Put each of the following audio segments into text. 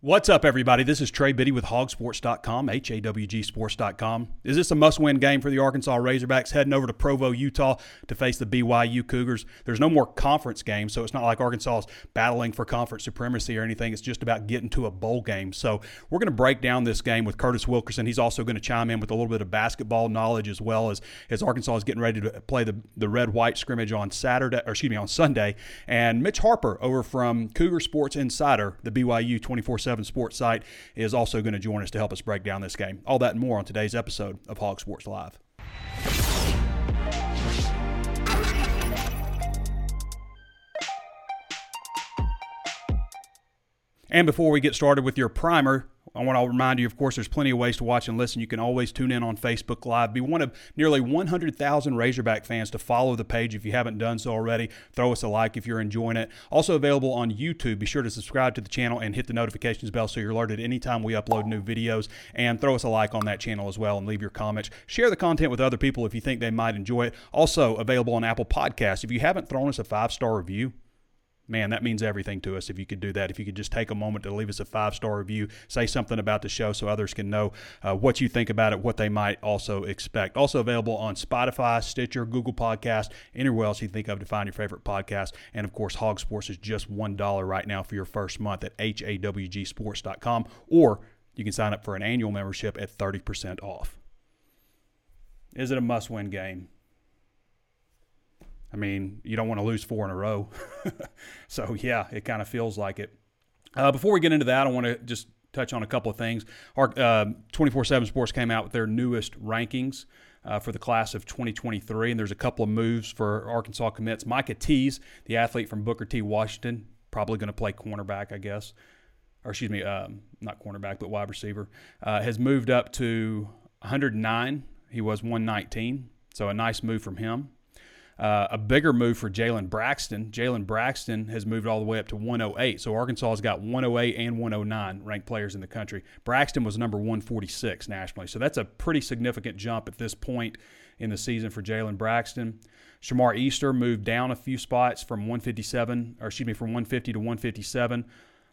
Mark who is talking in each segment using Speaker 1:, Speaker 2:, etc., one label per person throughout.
Speaker 1: What's up, everybody? This is Trey Biddy with hawgsports.com, H-A-W-G sports.com. Is this a must-win game for the Arkansas Razorbacks heading over to Provo, Utah to face the BYU Cougars? There's no more conference games, so it's not like Arkansas is battling for conference supremacy or anything. It's just about getting to a bowl game. So we're going to break down this game with Curtis Wilkerson. He's also going to chime in with a little bit of basketball knowledge as well as, as Arkansas is getting ready to play the, the red-white scrimmage on Saturday, or excuse me, on Sunday. And Mitch Harper over from Cougar Sports Insider, the BYU 24 7 sports site, is also going to join us to help us break down this game. All that and more on today's episode of Hog Sports Live. And before we get started with your primer, I want to remind you, of course, there's plenty of ways to watch and listen. You can always tune in on Facebook Live. Be one of nearly 100,000 Razorback fans to follow the page if you haven't done so already. Throw us a like if you're enjoying it. Also available on YouTube. Be sure to subscribe to the channel and hit the notifications bell so you're alerted anytime we upload new videos. And throw us a like on that channel as well and leave your comments. Share the content with other people if you think they might enjoy it. Also available on Apple Podcasts. If you haven't thrown us a five star review, man, that means everything to us if you could do that. If you could just take a moment to leave us a five star review, say something about the show so others can know uh, what you think about it, what they might also expect. Also available on Spotify, Stitcher, Google Podcast, anywhere else you think of to find your favorite podcast. And of course, Hog Sports is just $1 right now for your first month at hawgsports.com, or you can sign up for an annual membership at 30% off. Is it a must win game? I mean, you don't want to lose four in a row. so, yeah, it kind of feels like it. Uh, before we get into that, I want to just touch on a couple of things. Our uh, 24 7 Sports came out with their newest rankings. Uh, for the class of 2023, and there's a couple of moves for Arkansas commits. Micah Tease, the athlete from Booker T. Washington, probably going to play cornerback, I guess, or excuse me, um, not cornerback, but wide receiver, uh, has moved up to 109. He was 119, so a nice move from him. Uh, a bigger move for Jalen Braxton. Jalen Braxton has moved all the way up to 108. So Arkansas has got 108 and 109 ranked players in the country. Braxton was number 146 nationally. So that's a pretty significant jump at this point in the season for Jalen Braxton. Shamar Easter moved down a few spots from 157, or excuse me, from 150 to 157.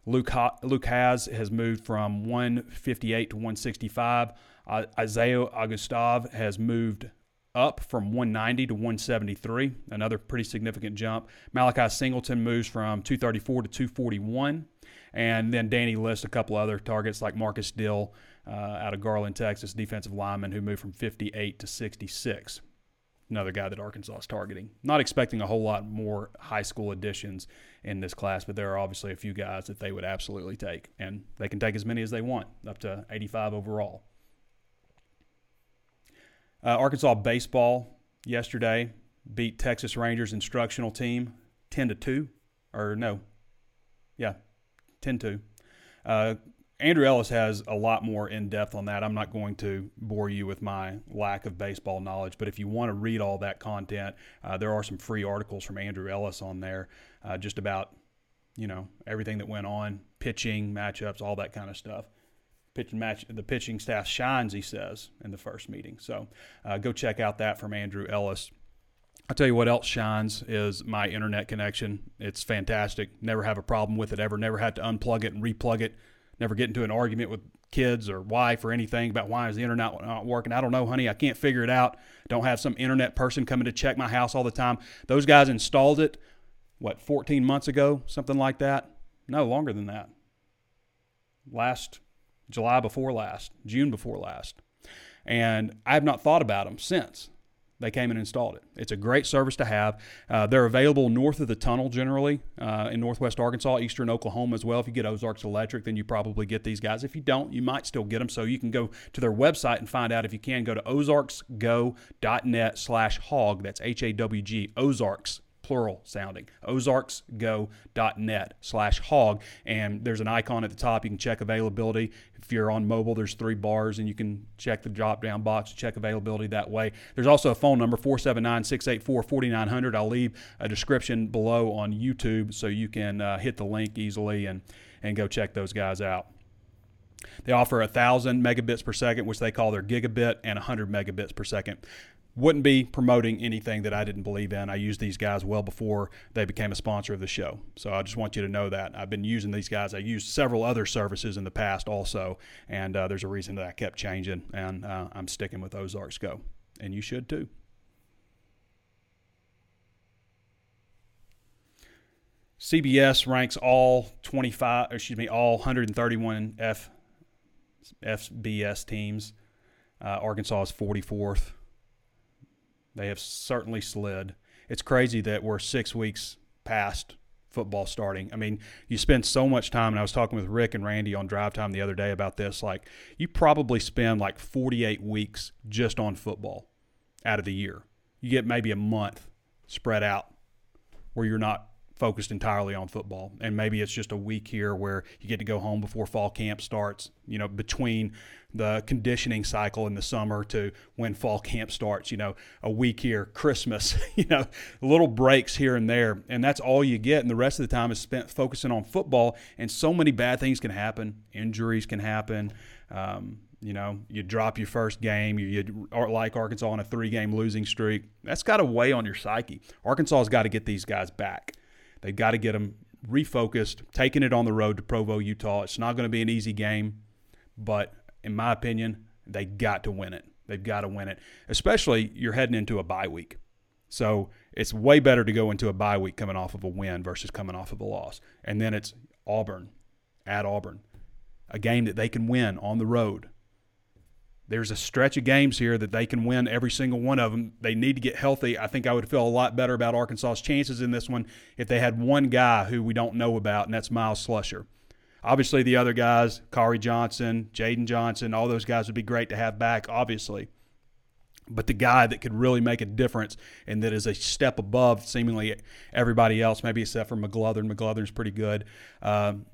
Speaker 1: Luke, Luke Hasz has moved from 158 to 165. Uh, Isaiah Augustave has moved up from 190 to 173, another pretty significant jump. Malachi Singleton moves from 234 to 241. And then Danny lists a couple other targets like Marcus Dill uh, out of Garland, Texas, defensive lineman who moved from 58 to 66. Another guy that Arkansas is targeting. Not expecting a whole lot more high school additions in this class, but there are obviously a few guys that they would absolutely take. And they can take as many as they want, up to 85 overall. Uh, Arkansas baseball yesterday beat Texas Rangers instructional team 10 to 2 or no. Yeah, 10 2. Uh, Andrew Ellis has a lot more in depth on that. I'm not going to bore you with my lack of baseball knowledge, but if you want to read all that content, uh, there are some free articles from Andrew Ellis on there uh, just about, you know, everything that went on, pitching, matchups, all that kind of stuff match the pitching staff shines he says in the first meeting. So uh, go check out that from andrew ellis. I'll tell you what else shines is my internet connection. It's fantastic. Never have a problem with it ever. Never had to unplug it and replug it. Never get into an argument with kids or wife or anything about why is the internet not working. I don't know honey. I can't figure it out. Don't have some internet person coming to check my house all the time. Those guys installed it what 14 months ago? Something like that. No longer than that. Last July before last, June before last. And I have not thought about them since. They came and installed it. It's a great service to have. Uh, they're available north of the tunnel generally uh, in northwest Arkansas, eastern Oklahoma as well. If you get Ozarks Electric, then you probably get these guys. If you don't, you might still get them. So you can go to their website and find out if you can. Go to ozarksgo.net slash hog. That's H A W G, Ozarks plural sounding, ozarksgo.net slash hog. And there's an icon at the top. You can check availability. If you're on mobile, there's three bars and you can check the drop down box, to check availability that way. There's also a phone number, 479 684 4900. I'll leave a description below on YouTube so you can uh, hit the link easily and, and go check those guys out. They offer 1,000 megabits per second, which they call their gigabit, and 100 megabits per second wouldn't be promoting anything that I didn't believe in. I used these guys well before they became a sponsor of the show. So I just want you to know that. I've been using these guys. I used several other services in the past also, and uh, there's a reason that I kept changing, and uh, I'm sticking with Ozarks Go. And you should too. CBS ranks all 25, excuse me, all 131 F, FBS teams. Uh, Arkansas is 44th. They have certainly slid. It's crazy that we're six weeks past football starting. I mean, you spend so much time, and I was talking with Rick and Randy on drive time the other day about this. Like, you probably spend like 48 weeks just on football out of the year. You get maybe a month spread out where you're not focused entirely on football. And maybe it's just a week here where you get to go home before fall camp starts, you know, between the conditioning cycle in the summer to when fall camp starts, you know, a week here, Christmas, you know, little breaks here and there. And that's all you get. And the rest of the time is spent focusing on football. And so many bad things can happen. Injuries can happen. Um, you know, you drop your first game, you, you are like Arkansas on a three game losing streak. That's got to weigh on your psyche. Arkansas's got to get these guys back. They've got to get them refocused, taking it on the road to Provo, Utah. It's not going to be an easy game, but in my opinion, they got to win it. They've got to win it, especially you're heading into a bye week. So it's way better to go into a bye week coming off of a win versus coming off of a loss. And then it's Auburn at Auburn, a game that they can win on the road. There's a stretch of games here that they can win every single one of them. They need to get healthy. I think I would feel a lot better about Arkansas's chances in this one if they had one guy who we don't know about, and that's Myles Slusher. Obviously, the other guys, Khari Johnson, Jaden Johnson, all those guys would be great to have back, obviously. But the guy that could really make a difference and that is a step above seemingly everybody else, maybe except for McGlothern, McGlothern's pretty good, um,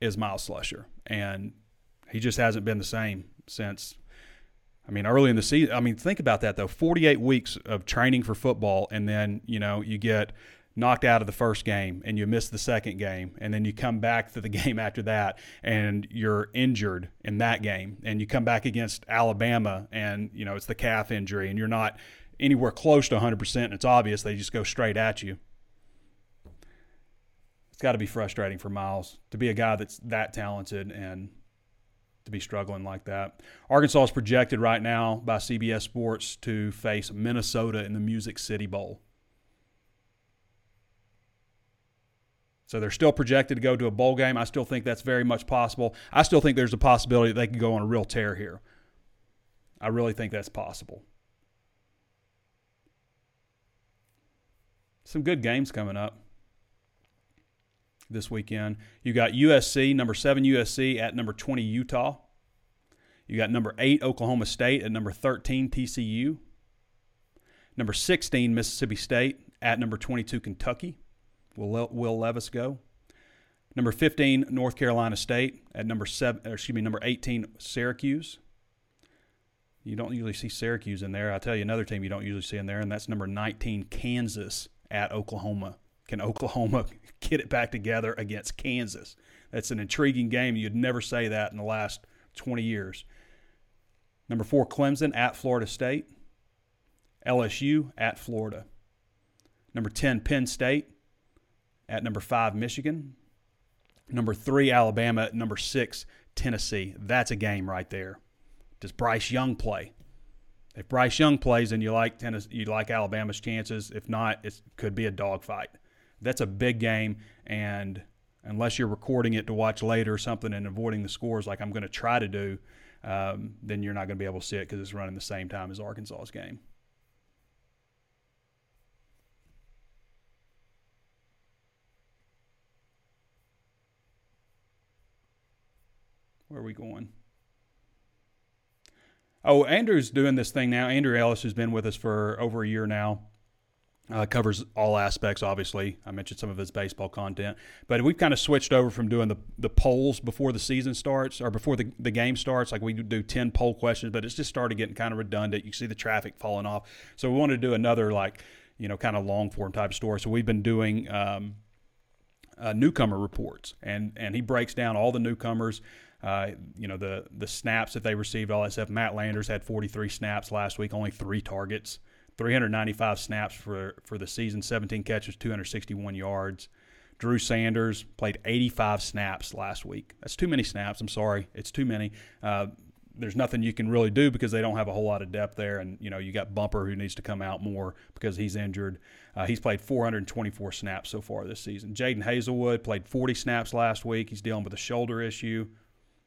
Speaker 1: is Myles Slusher. And he just hasn't been the same since I mean, early in the season. I mean, think about that though. Forty-eight weeks of training for football, and then you know you get knocked out of the first game, and you miss the second game, and then you come back to the game after that, and you're injured in that game, and you come back against Alabama, and you know it's the calf injury, and you're not anywhere close to 100%. And it's obvious they just go straight at you. It's got to be frustrating for Myles to be a guy that's that talented and to be struggling like that. Arkansas is projected right now by CBS Sports to face Minnesota in the Music City Bowl. So they're still projected to go to a bowl game. I still think that's very much possible. I still think there's a possibility that they can go on a real tear here. I really think that's possible. Some good games coming up this weekend. You got USC, number seven USC at number 20 Utah. You got number eight Oklahoma State at number 13 TCU. Number 16 Mississippi State at number 22 Kentucky. Will Will Levis go? Number 15 North Carolina State at number seven. excuse me, number 18 Syracuse. You don't usually see Syracuse in there. I'll tell you another team you don't usually see in there, and that's number 19 Kansas at Oklahoma. Can Oklahoma get it back together against Kansas? That's an intriguing game. You'd never say that in the last 20 years. Number four, Clemson at Florida State. LSU at Florida. Number 10, Penn State at number five, Michigan. Number three, Alabama. Number six, Tennessee. That's a game right there. Does Bryce Young play? If Bryce Young plays, then you like Tennessee, you like Alabama's chances. If not, it could be a dogfight that's a big game, and unless you're recording it to watch later or something and avoiding the scores like I'm going to try to do, um, then you're not going to be able to see it because it's running the same time as Arkansas's game. Where are we going? Oh, Andrew's doing this thing now. Andrew Ellis has been with us for over a year now uh, covers all aspects, obviously. I mentioned some of his baseball content. But we've kind of switched over from doing the, the polls before the season starts or before the, the game starts. Like we do 10 poll questions, but it's just started getting kind of redundant. You see the traffic falling off. So we wanted to do another, like, you know, kind of long form type story. So we've been doing um, uh, newcomer reports, and, and he breaks down all the newcomers. Uh, you know the the snaps that they received, all that stuff. Matt Landers had 43 snaps last week, only three targets, 395 snaps for for the season, 17 catches, 261 yards. Drew Sanders played 85 snaps last week. That's too many snaps. I'm sorry, it's too many. Uh, there's nothing you can really do because they don't have a whole lot of depth there, and you know you got Bumper who needs to come out more because he's injured. Uh, he's played 424 snaps so far this season. Jadon Haselwood played 40 snaps last week. He's dealing with a shoulder issue.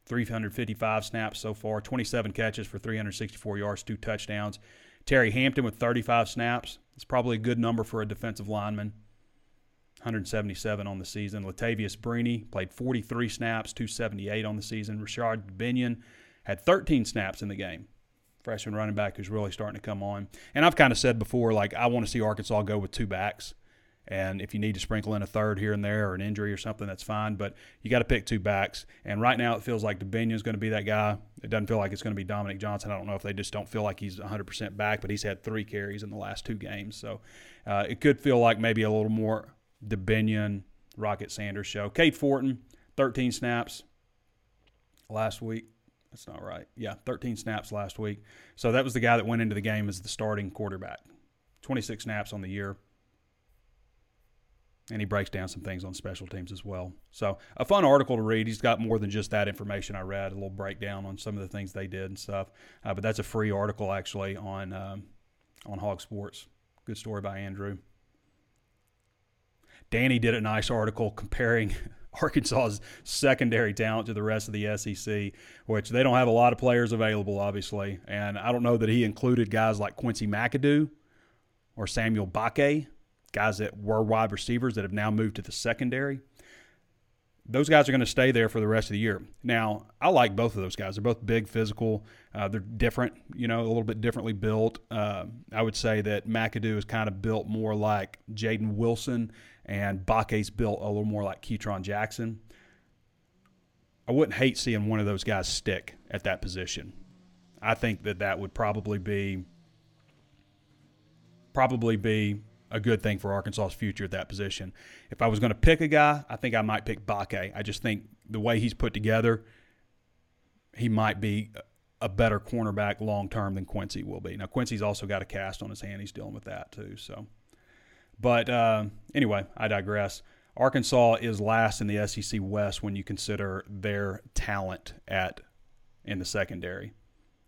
Speaker 1: 355 snaps so far, 27 catches for 364 yards, two touchdowns. Terry Hampton with 35 snaps. It's probably a good number for a defensive lineman. 177 on the season. Latavious Brini played 43 snaps, 278 on the season. Rashod Binion had 13 snaps in the game. Freshman running back who's really starting to come on. And I've kind of said before, like, I want to see Arkansas go with two backs. And if you need to sprinkle in a third here and there or an injury or something, that's fine. But you got to pick two backs. And right now it feels like Dubinion is going to be that guy. It doesn't feel like it's going to be Dominique Johnson. I don't know if they just don't feel like he's 100% back, but he's had three carries in the last two games. So uh, it could feel like maybe a little more the Dubinion, Rocket Sanders show. Cade Fortin, 13 snaps last week. That's not right. Yeah, 13 snaps last week. So that was the guy that went into the game as the starting quarterback. 26 snaps on the year and he breaks down some things on special teams as well. So a fun article to read. He's got more than just that information I read. A little breakdown on some of the things they did and stuff. Uh, but that's a free article actually on um, on Hog Sports. Good story by Andrew. Danny did a nice article comparing Arkansas's secondary talent to the rest of the SEC, which they don't have a lot of players available, obviously. And I don't know that he included guys like Quincy McAdoo or Samuel Mbake guys that were wide receivers that have now moved to the secondary. Those guys are going to stay there for the rest of the year. Now, I like both of those guys. They're both big, physical. Uh, they're different, you know, a little bit differently built. Uh, I would say that McAdoo is kind of built more like Jaden Wilson, and Mbake's built a little more like Ketron Jackson. I wouldn't hate seeing one of those guys stick at that position. I think that that would probably be probably be a good thing for Arkansas's future at that position. If I was going to pick a guy, I think I might pick Mbake. I just think the way he's put together, he might be a better cornerback long term than Quincy will be. Now Quincy's also got a cast on his hand; he's dealing with that too. So, but uh, anyway, I digress. Arkansas is last in the SEC West when you consider their talent at in the secondary,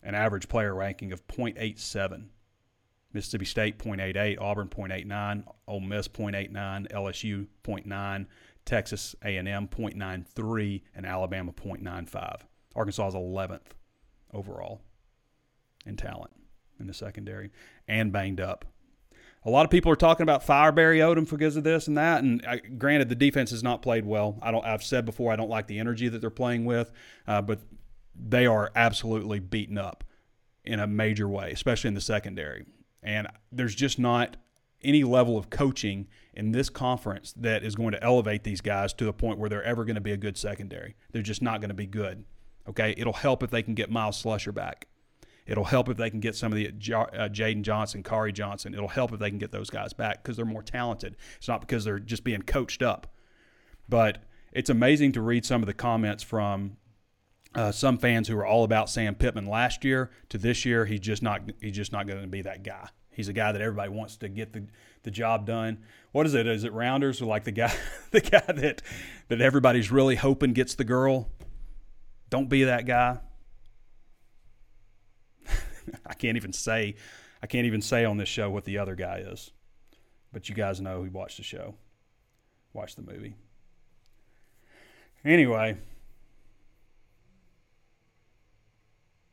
Speaker 1: an average player ranking of .87 Mississippi State 0.88, Auburn 0.89, Ole Miss 0.89, LSU 0.9, Texas A&M 0.93, and Alabama 0.95. Arkansas is 11th overall in talent in the secondary and banged up. A lot of people are talking about fire Barry Odom because of this and that. And I, granted, the defense has not played well. I don't. I've said before I don't like the energy that they're playing with, uh, but they are absolutely beaten up in a major way, especially in the secondary. And there's just not any level of coaching in this conference that is going to elevate these guys to the point where they're ever going to be a good secondary. They're just not going to be good. Okay, it'll help if they can get Myles Slusher back. It'll help if they can get some of the uh, Jaden Johnson, Khari Johnson. It'll help if they can get those guys back because they're more talented. It's not because they're just being coached up. But it's amazing to read some of the comments from uh, some fans who were all about Sam Pittman last year to this year, he's just not he's just not going to be that guy. He's a guy that everybody wants to get the, the job done. What is it? Is it Rounders or like the guy the guy that that everybody's really hoping gets the girl? Don't be that guy. I can't even say I can't even say on this show what the other guy is. But you guys know who watched the show. Watch the movie. Anyway,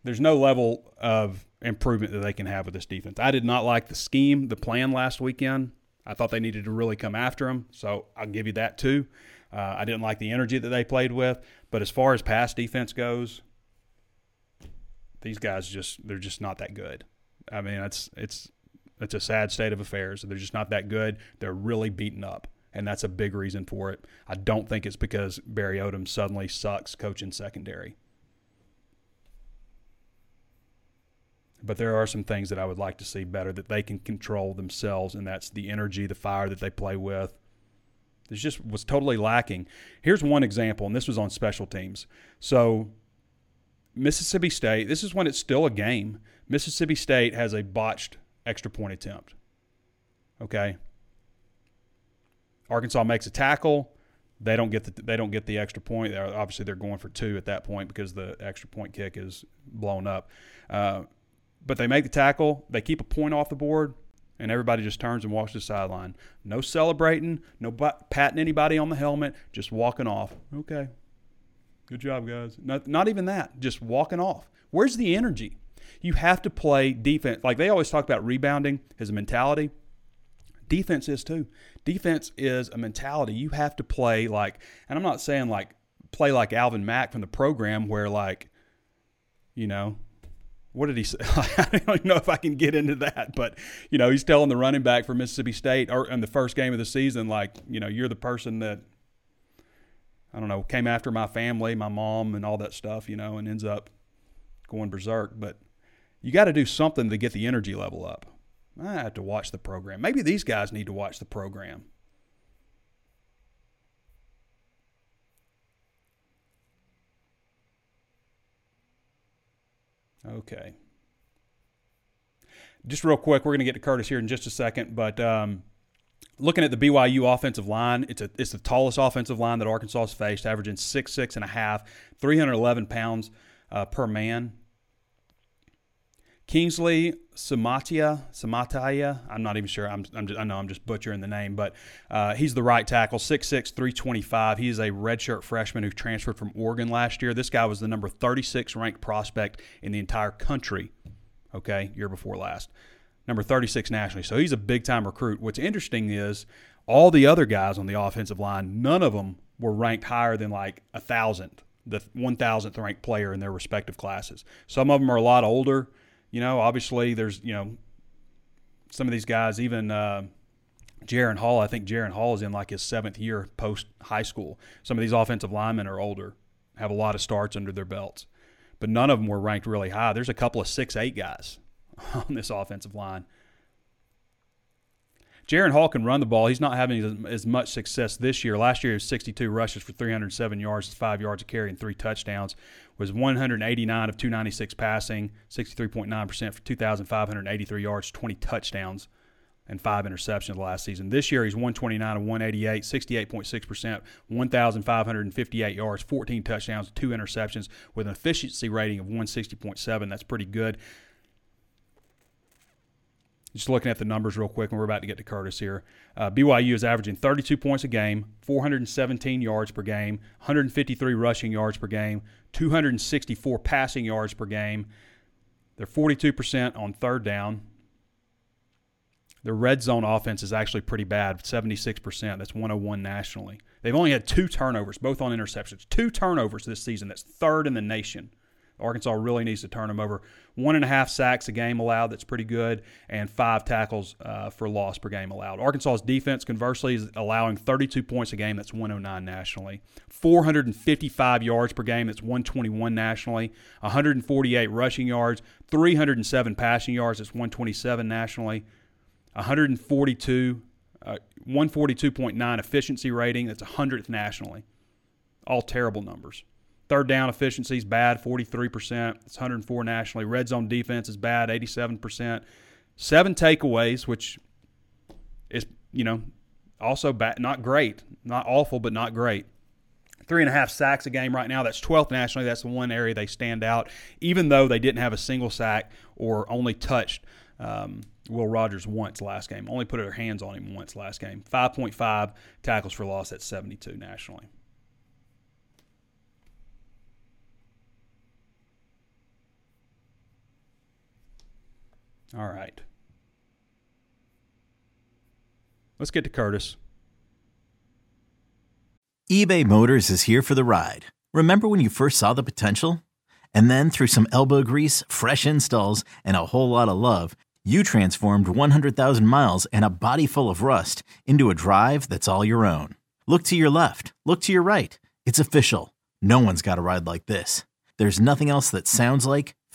Speaker 1: there's no level of improvement that they can have with this defense. I did not like the scheme, the plan last weekend. I thought they needed to really come after them, so I'll give you that too. Uh, I didn't like the energy that they played with. But as far as pass defense goes, these guys just they're just not that good. I mean, it's it's it's a sad state of affairs. They're just not that good. They're really beaten up, and that's a big reason for it. I don't think it's because Barry Odom suddenly sucks coaching secondary. But there are some things that I would like to see better that they can control themselves, and that's the energy, the fire that they play with. It just was totally lacking. Here's one example, and this was on special teams. So, Mississippi State, this is when it's still a game. Mississippi State has a botched extra point attempt. Okay. Arkansas makes a tackle. They don't get the they don't get the extra point. They're, obviously, they're going for two at that point because the extra point kick is blown up. Uh, but they make the tackle. They keep a point off the board, and everybody just turns and walks to the sideline. No celebrating. No patting anybody on the helmet. Just walking off. Okay. Good job, guys. Not, not even that. Just walking off. Where's the energy? You have to play defense. Like they always talk about rebounding as a mentality. Defense is too. Defense is a mentality. You have to play like, and I'm not saying like play like Alvin Mack from the program where like, you know, what did he say? I don't know if I can get into that, but you know, he's telling the running back for Mississippi State or in the first game of the season, like, you know, you're the person that I don't know, came after my family, my mom, and all that stuff, you know, and ends up going berserk. But you got to do something to get the energy level up. I have to watch the program. Maybe these guys need to watch the program. Okay. Just real quick, we're going to get to Curtis here in just a second, but um, looking at the BYU offensive line, it's a it's the tallest offensive line that Arkansas has faced, averaging six six and a half, 311 pounds uh, per man. Kingsley Suamataia, Suamataia, I'm not even sure. I'm, I'm just, I know I'm just butchering the name, but uh, he's the right tackle, 6'6", 325. He is a redshirt freshman who transferred from Oregon last year. This guy was the number 36 ranked prospect in the entire country, okay, year before last. Number 36 nationally. So he's a big time recruit. What's interesting is all the other guys on the offensive line, none of them were ranked higher than like a thousandth, the 1,000th ranked player in their respective classes. Some of them are a lot older you know, obviously there's, you know, some of these guys, even uh, Jaren Hall, I think Jaren Hall is in like his seventh year post high school. Some of these offensive linemen are older, have a lot of starts under their belts, but none of them were ranked really high. There's a couple of six eight guys on this offensive line Jaren Hall can run the ball. He's not having as much success this year. Last year, he was 62 rushes for 307 yards, five yards of carry, and three touchdowns. Was 189 of 296 passing, 63.9% for 2,583 yards, 20 touchdowns, and five interceptions last season. This year, he's 129 of 188, 68.6%, 1,558 yards, 14 touchdowns, two interceptions, with an efficiency rating of 160.7. That's pretty good. Just looking at the numbers real quick, and we're about to get to Curtis here. Uh, BYU is averaging 32 points a game, 417 yards per game, 153 rushing yards per game, 264 passing yards per game. They're 42% on third down. Their red zone offense is actually pretty bad, 76%. That's 101 nationally. They've only had two turnovers, both on interceptions. Two turnovers this season. That's third in the nation. Arkansas really needs to turn them over. One and a half sacks a game allowed, that's pretty good, and five tackles uh, for loss per game allowed. Arkansas's defense, conversely, is allowing 32 points a game, that's 109 nationally. 455 yards per game, that's 121 nationally. 148 rushing yards, 307 passing yards, that's 127 nationally. 142, uh, 142.9 efficiency rating, that's 100th nationally. All terrible numbers. Third down efficiency is bad, 43%. It's 104 nationally. Red zone defense is bad, 87%. Seven takeaways, which is, you know, also bad, not great, not awful, but not great. Three and a half sacks a game right now. That's 12th nationally. That's the one area they stand out, even though they didn't have a single sack or only touched um, Will Rogers once last game. Only put their hands on him once last game. 5.5 tackles for loss. That's 72 nationally. All right. Let's get to Curtis.
Speaker 2: eBay Motors is here for the ride. Remember when you first saw the potential? And then through some elbow grease, fresh installs, and a whole lot of love, you transformed 100,000 miles and a body full of rust into a drive that's all your own. Look to your left, look to your right. It's official. No one's got a ride like this. There's nothing else that sounds like,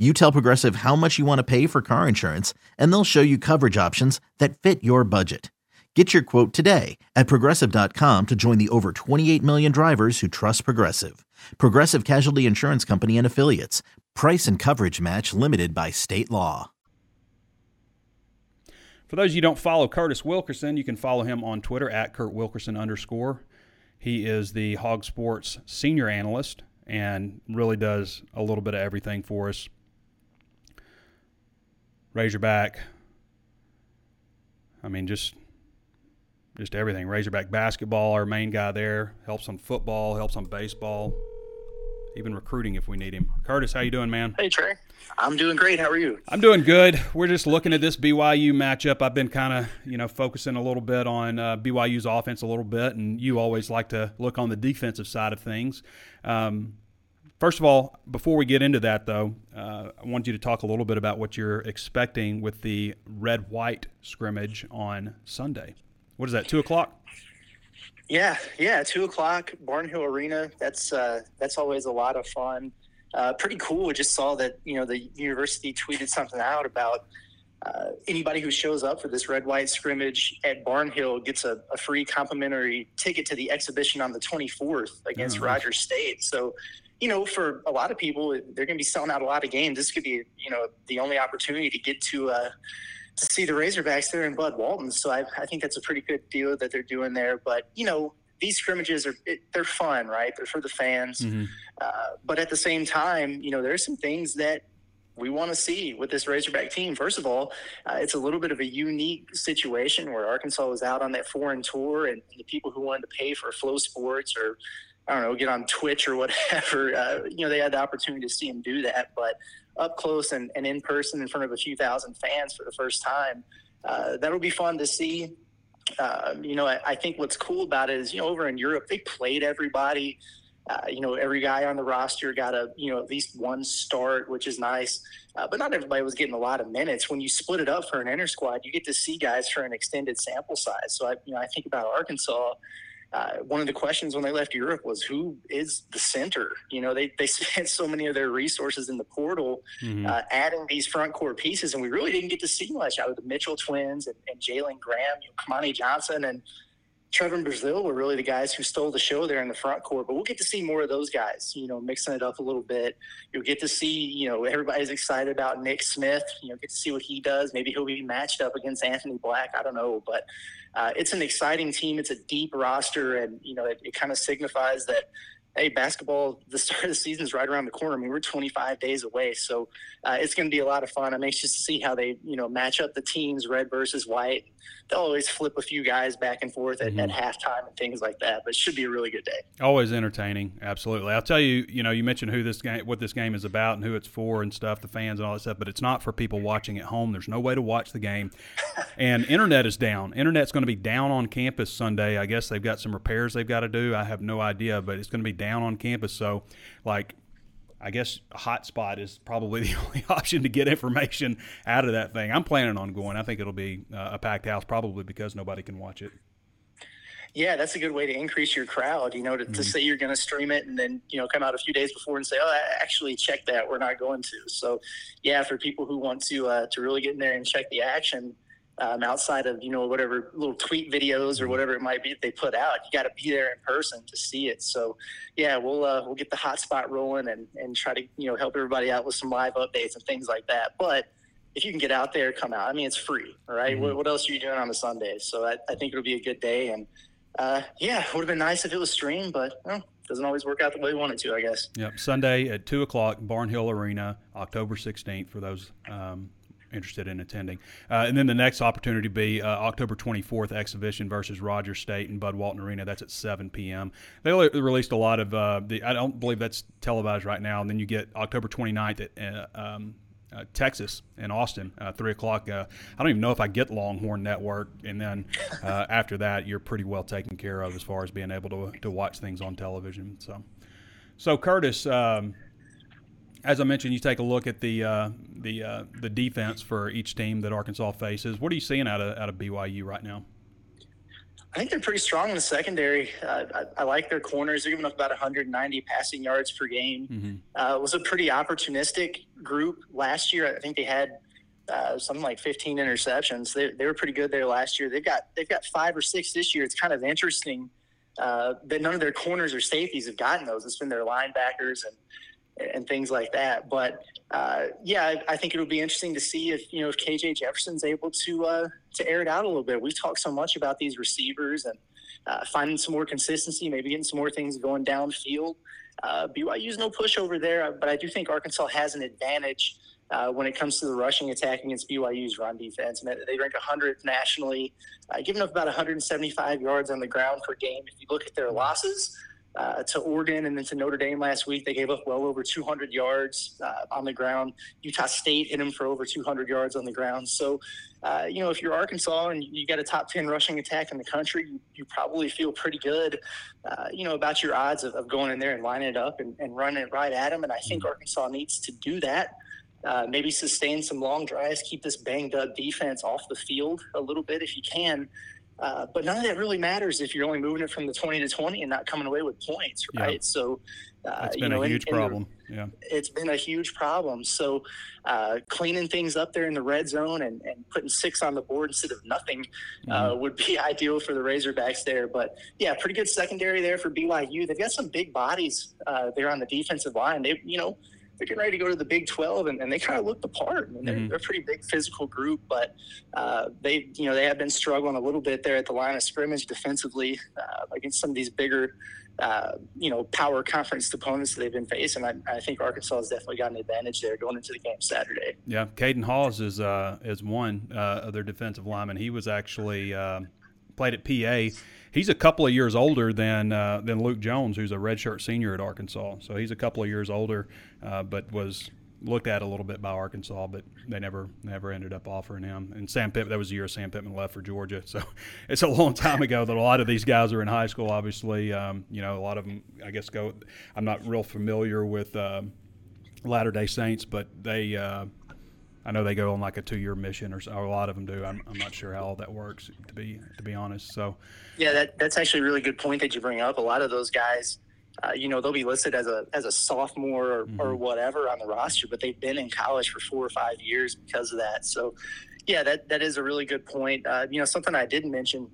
Speaker 2: You tell Progressive how much you want to pay for car insurance, and they'll show you coverage options that fit your budget. Get your quote today at progressive.com to join the over 28 million drivers who trust Progressive. Progressive Casualty Insurance Company and Affiliates. Price and coverage match limited by state law.
Speaker 1: For those of you who don't follow Curtis Wilkerson, you can follow him on Twitter at Kurt Wilkerson underscore. He is the Hog Sports senior analyst and really does a little bit of everything for us. Razorback. I mean, just just everything. Razorback basketball, our main guy there, helps on football, helps on baseball, even recruiting if we need him. Curtis, how you doing, man?
Speaker 3: Hey Trey, I'm doing great. How are you?
Speaker 1: I'm doing good. We're just looking at this BYU matchup. I've been kind of you know focusing a little bit on uh, BYU's offense a little bit, and you always like to look on the defensive side of things. Um, First of all, before we get into that, though, uh, I want you to talk a little bit about what you're expecting with the red white scrimmage on Sunday. What is that, 2 o'clock?
Speaker 3: Yeah, yeah, 2 o'clock, Barnhill Arena. That's, uh, that's always a lot of fun. Uh, pretty cool. We just saw that, you know, the university tweeted something out about uh, anybody who shows up for this red white scrimmage at Barnhill gets a, a, free complimentary ticket to the exhibition on the 24th against oh, Rogers State. So you know, for a lot of people, they're going to be selling out a lot of games. This could be, you know, the only opportunity to get to uh, to see the Razorbacks there in Bud Walton. So I, I think that's a pretty good deal that they're doing there. But you know, these scrimmages are it, they're fun, right? They're for the fans. Mm-hmm. Uh, but at the same time, you know, there's some things that we want to see with this Razorback team. First of all, uh, it's a little bit of a unique situation where Arkansas was out on that foreign tour, and, and the people who wanted to pay for FloSports or I don't know, get on Twitch or whatever. Uh, you know, they had the opportunity to see him do that, but up close and, and in person in front of a few thousand fans for the first time, uh, that'll be fun to see. Uh, you know, I, I, think what's cool about it is, you know, over in Europe, they played everybody. Uh, you know, every guy on the roster got a, you know, at least one start, which is nice. Uh, but not everybody was getting a lot of minutes. When you split it up for an inter squad, you get to see guys for an extended sample size. So I, you know, I think about Arkansas uh, one of the questions when they left Europe was who is the center? You know, they, they spent so many of their resources in the portal mm-hmm. uh, adding these front court pieces, and we really didn't get to see much out of the Mitchell twins and, and Jalen Graham, you know, Kamani Johnson, and Trevon Brazile were really the guys who stole the show there in the front court. But we'll get to see more of those guys, you know, mixing it up a little bit. You'll get to see, you know, everybody's excited about Nick Smith. You know, get to see what he does. Maybe he'll be matched up against Anthony Black. I don't know. But uh, it's an exciting team. It's a deep roster, and you know it, it kind of signifies that hey, basketball, the start of the season is right around the corner. I mean, we're 25 days away, so uh, it's going to be a lot of fun. I'm anxious to see how they, you know, match up the teams, red versus white. They'll always flip a few guys back and forth at, mm-hmm. at halftime and things like that, but it should be a really good day.
Speaker 1: Always entertaining, absolutely. I'll tell you, you know, you mentioned who this game, what this game is about, and who it's for, and stuff, the fans and all that stuff. But it's not for people watching at home. There's no way to watch the game, and internet is down. Internet's going to be down on campus Sunday. I guess they've got some repairs they've got to do. I have no idea, but it's going to be down on campus. So, like, I guess a hotspot is probably the only option to get information out of that thing. I'm planning on going. I think it'll be uh, a packed house, probably because nobody can watch it.
Speaker 3: yeah, that's a good way to increase your crowd. You know, to, mm-hmm. to say you're going to stream it and then you know come out a few days before and say, oh, actually check that. We're not going to. So, yeah, for people who want to uh, to really get in there and check the action. Um, outside of you know whatever little tweet videos or mm-hmm. whatever it might be that they put out, you got to be there in person to see it. So, yeah, we'll uh, we'll get the hotspot rolling and and try to you know help everybody out with some live updates and things like that. But if you can get out there, come out. I mean, it's free, all right? mm-hmm. what, what, else are you doing on a Sunday? So I, I think it'll be a good day. And uh, yeah, it would have been nice if it was streamed, but well, doesn't always work out the way we want it to, I guess.
Speaker 1: Yep. Sunday at 2 o'clock, Barnhill Arena, October 16th, for those um, interested in attending. Uh, and then the next opportunity be uh, October 24th, exhibition versus Roger State and Bud Walton Arena. That's at 7 p.m. They released a lot of uh, the. I don't believe that's televised right now. And then you get October 29th at. Uh, um, uh, Texas in Austin, uh, three o'clock. Uh, I don't even know if I get Longhorn Network, and then uh, after that, you're pretty well taken care of as far as being able to to watch things on television. So, so Curtis, um, as I mentioned, you take a look at the uh, the uh, the defense for each team that Arkansas faces. What are you seeing out of out of BYU right now?
Speaker 3: I think they're pretty strong in the secondary. Uh, I, I, like their corners. They're giving up about 190 passing yards per game. Mm-hmm. Uh, it was a pretty opportunistic group last year. I think they had uh, something like 15 interceptions. They, they were pretty good there last year. They've got they've got five or six this year. It's kind of interesting uh, that none of their corners or safeties have gotten those. It's been their linebackers and and things like that. But uh, yeah, I, I, think it'll be interesting to see if you know if KJ Jefferson's able to uh, to air it out a little bit. We've talked so much about these receivers and uh, finding some more consistency, maybe getting some more things going downfield. Uh, BYU's no pushover there, but I do think Arkansas has an advantage. Uh, when it comes to the rushing attack against BYU's run defense, and they rank 100th nationally, uh, giving up about 175 yards on the ground per game. If you look at their losses, uh, to Oregon and then to Notre Dame last week. They gave up well over 200 yards uh, on the ground. Utah State hit them for over 200 yards on the ground. So, uh, you know, if you're Arkansas and you got a top 10 rushing attack in the country, you, probably feel pretty good, uh, you know, about your odds of, of, going in there and lining it up and, and running it right at them. And I think Arkansas needs to do that. Uh, maybe sustain some long drives, keep this banged up defense off the field a little bit if you can. Uh, but none of that really matters if you're only moving it from the 20 to 20 and not coming away with points, right? Yeah. So,
Speaker 1: uh, it's been you know, a huge and, problem.
Speaker 3: And yeah, it's been a huge problem. So, uh, cleaning things up there in the red zone and, and putting six on the board instead of nothing uh, mm-hmm. would be ideal for the Razorbacks there. But yeah, pretty good secondary there for BYU. They've got some big bodies uh, there on the defensive line. They, you know they're getting ready to go to the Big 12, and, and they kind of look the part. I mean, they're, mm-hmm. they're, a pretty big physical group, but uh, they, you know, they have been struggling a little bit there at the line of scrimmage defensively uh, against some of these bigger, uh, you know, power conference opponents that they've been facing. I, I, think Arkansas has definitely got an advantage there going into the game Saturday.
Speaker 1: Yeah, Caden Haws is uh, is one uh, of their defensive linemen. He was actually uh, played at PA he's a couple of years older than uh, than Luke Jones, who's a redshirt senior at Arkansas. So he's a couple of years older, uh, but was looked at a little bit by Arkansas, but they never never ended up offering him. And Sam Pittman, that was the year Sam Pittman left for Georgia. So it's a long time ago that a lot of these guys are in high school. Obviously, um, you know, a lot of them, I guess, go. I'm not real familiar with uh, Latter Day Saints, but they. Uh, I know they go on like a two-year mission, or, or a lot of them do. I'm, I'm not sure how all that works, to be to be honest. So,
Speaker 3: yeah, that, that's actually a really good point that you bring up. A lot of those guys, uh, you know, they'll be listed as a as a sophomore or, mm-hmm. or whatever on the roster, but they've been in college for four or five years because of that. So, yeah, that that is a really good point. Uh, you know, something I didn't mention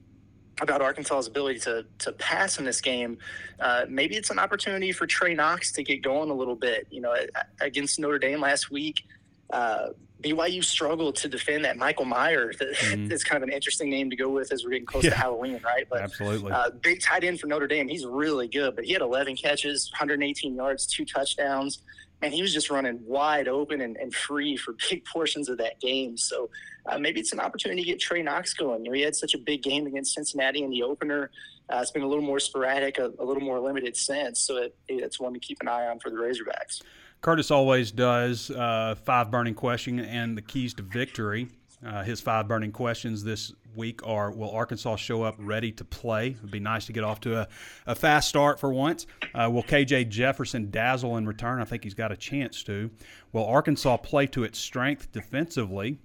Speaker 3: about Arkansas's ability to to pass in this game. Uh, maybe it's an opportunity for Trey Knox to get going a little bit. You know, against Notre Dame last week, uh, BYU struggled to defend that Michael Mayer. Mm-hmm. It's kind of an interesting name to go with as we're getting close yeah. to Halloween, right?
Speaker 1: But absolutely, uh,
Speaker 3: big tight end for Notre Dame. He's really good, but he had 11 catches, 118 yards, two touchdowns, and he was just running wide open and, and free for big portions of that game. So uh, maybe it's an opportunity to get Trey Knox going. You know, he had such a big game against Cincinnati in the opener. Uh, it's been a little more sporadic, a, a little more limited since. So it, it's one to keep an eye on for the Razorbacks.
Speaker 1: Curtis always does uh, five burning question and the keys to victory. Uh, his five burning questions this week are Will Arkansas show up ready to play? It would be nice to get off to a, a fast start for once. Uh, will KJ Jefferson dazzle in return? I think he's got a chance to. Will Arkansas play to its strength defensively?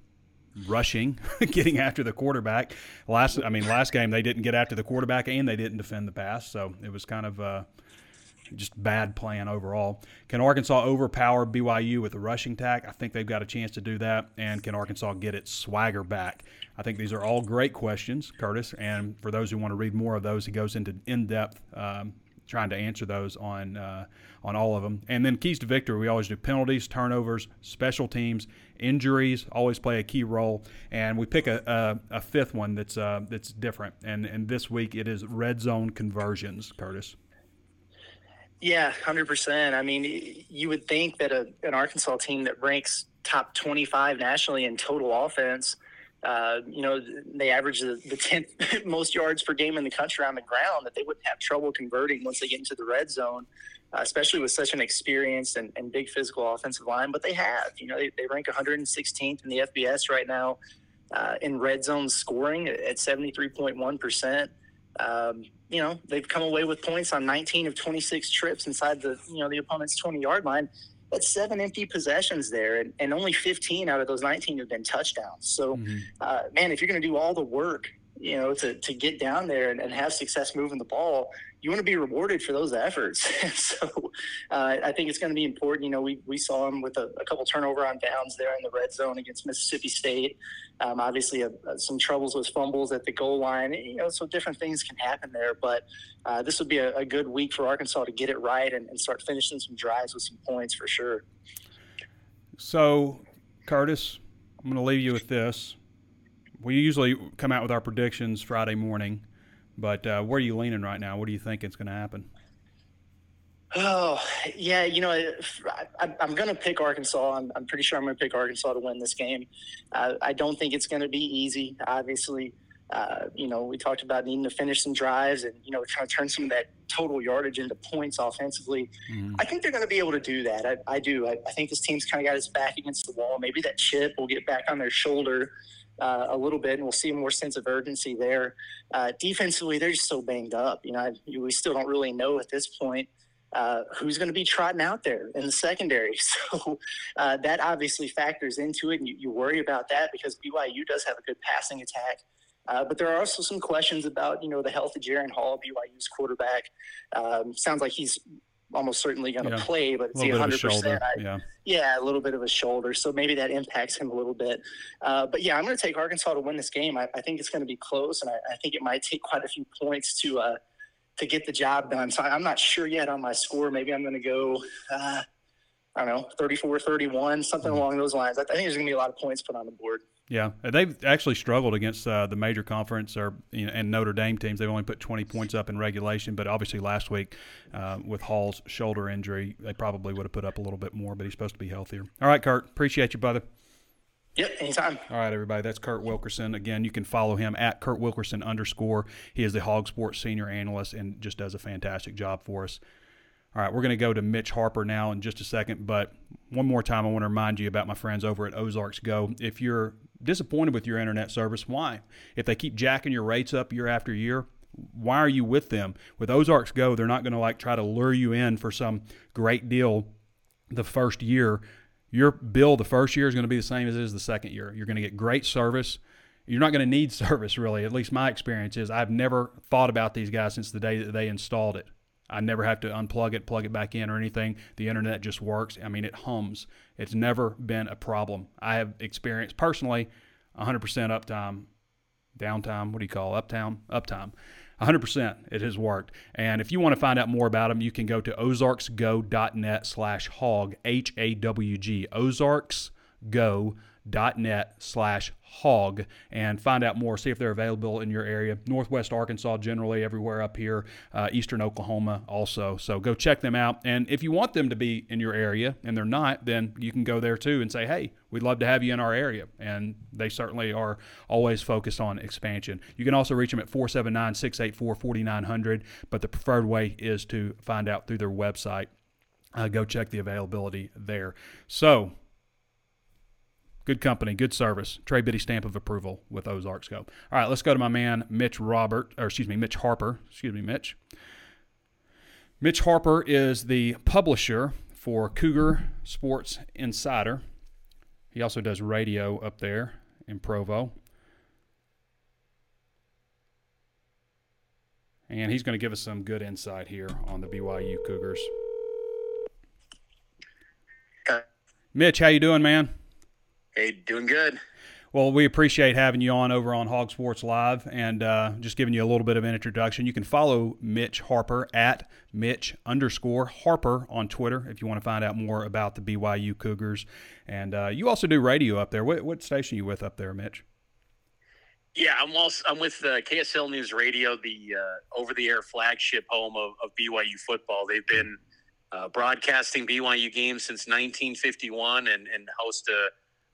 Speaker 1: rushing, getting after the quarterback. Last, I mean, last game they didn't get after the quarterback and they didn't defend the pass, so it was kind of uh, just bad plan overall. Can Arkansas overpower BYU with a rushing attack? I think they've got a chance to do that. And can Arkansas get its swagger back? I think these are all great questions, Curtis. And for those who want to read more of those, he goes into in depth. Um, trying to answer those on uh, on all of them. And then keys to victory, we always do penalties, turnovers, special teams, injuries always play a key role. And we pick a, a, a fifth one that's uh, that's different. And and this week it is red zone conversions, Curtis.
Speaker 3: Yeah, hundred percent. I mean, you would think that a, an Arkansas team that ranks top twenty-five nationally in total offense, uh, you know, they average the, tenth most yards per game in the country on the ground, that they wouldn't have trouble converting once they get into the red zone, uh, especially with such an experienced and, and big physical offensive line. But they have, you know, they, they rank 116th in the FBS right now uh, in red zone scoring at 73.1 percent. Um, you know, they've come away with points on 19 of 26 trips inside the, you know, the opponent's 20 yard line. That's seven empty possessions there, and, and only 15 out of those 19 have been touchdowns. So, mm-hmm. uh, man, if you're going to do all the work, you know, to, to get down there and, and have success moving the ball, you want to be rewarded for those efforts. so uh, I think it's going to be important. You know, we, we saw him with a, a, couple turnover on downs there in the red zone against Mississippi State. Um, obviously, a, a, some troubles with fumbles at the goal line. You know, so different things can happen there. But uh, this would be a, a, good week for Arkansas to get it right and, and start finishing some drives with some points for sure.
Speaker 1: So, Curtis, I'm going to leave you with this. We usually come out with our predictions Friday morning. But uh, where are you leaning right now? What do you think is going to happen?
Speaker 3: Oh, yeah. You know, I, am going to pick Arkansas. I'm, I'm, pretty sure I'm going to pick Arkansas to win this game. Uh, I don't think it's going to be easy, obviously. Uh, you know, we talked about needing to finish some drives and, you know, trying to turn some of that total yardage into points offensively. Mm. I think they're going to be able to do that. I, I do. I, I, think this team's kind of got its back against the wall. Maybe that chip will get back on their shoulder uh, a little bit, and we'll see more sense of urgency there. Uh, defensively, they're just so banged up. You know, we still don't really know at this point uh, who's going to be trotting out there in the secondary. So uh, that obviously factors into it, and you, you, worry about that because BYU does have a good passing attack. Uh, but there are also some questions about, you know, the health of Jaren Hall, BYU's quarterback. Um, sounds like he's almost certainly going to yeah. play, but it's 100%. yeah. yeah, a little bit of a shoulder. So maybe that impacts him a little bit. Uh, but yeah, I'm going to take Arkansas to win this game. I, I think it's going to be close, and I, I, think it might take quite a few points to uh, to get the job done. So I'm not sure yet on my score. Maybe I'm going to go. Uh, I don't know, 34 31, something mm-hmm. along those lines. I think there's going to be a lot of points put on the board.
Speaker 1: Yeah, they've actually struggled against uh, the major conference or you know, and Notre Dame teams. They've only put 20 points up in regulation, but obviously last week uh, with Hall's shoulder injury, they probably would have put up a little bit more. But he's supposed to be healthier. All right, Kurt, appreciate you, brother.
Speaker 3: Yep, anytime.
Speaker 1: All right, everybody. That's Kurt Wilkerson. Again, you can follow him at Kurt Wilkerson underscore. He is the Hawg Sports senior analyst and just does a fantastic job for us. All right, we're going to go to Mitch Harper now in just a second, but one more time, I want to remind you about my friends over at Ozarks Go. If you're disappointed with your internet service, why? If they keep jacking your rates up year after year, why are you with them? With Ozarks Go, they're not going to like try to lure you in for some great deal the first year. Your bill the first year is going to be the same as it is the second year. You're going to get great service. You're not going to need service, really. At least my experience is I've never thought about these guys since the day that they installed it. I never have to unplug it, plug it back in, or anything. The internet just works. I mean, it hums. It's never been a problem. I have experienced personally 100% uptime, downtime. What do you call it? uptown? Uptime. 100% it has worked. And if you want to find out more about them, you can go to ozarksgo.net slash hog, H A Ozarksgo.net slash hog and find out more see if they're available in your area. Northwest arkansas generally everywhere up here uh, eastern oklahoma also. So go check them out. And if you want them to be in your area and they're not then you can go there too and say hey we'd love to have you in our area. And they certainly are always focused on expansion. You can also reach them at 479-684-4900 but the preferred way is to find out through their website. Uh, go check the availability there. So Good company, good service. Trey Biddy stamp of approval with Ozarks Go. All right, let's go to my man Mitch Robert, or excuse me, Mitch Harper. Excuse me, Mitch. Mitch Harper is the publisher for Cougar Sports Insider. He also does radio up there in Provo. And he's going to give us some good insight here on the BYU Cougars. Mitch, how you doing, man?
Speaker 4: Hey, doing good.
Speaker 1: Well, we appreciate having you on over on Hawg Sports Live and uh, just giving you a little bit of an introduction. You can follow Mitch Harper at Mitch underscore Harper on Twitter if you want to find out more about the BYU Cougars. And uh, you also do radio up there. What, what station are you with up there, Mitch?
Speaker 4: Yeah, I'm also I'm with uh, KSL News Radio, the uh, over-the-air flagship home of, of BYU football. They've been uh, broadcasting BYU games since 1951 and, and host a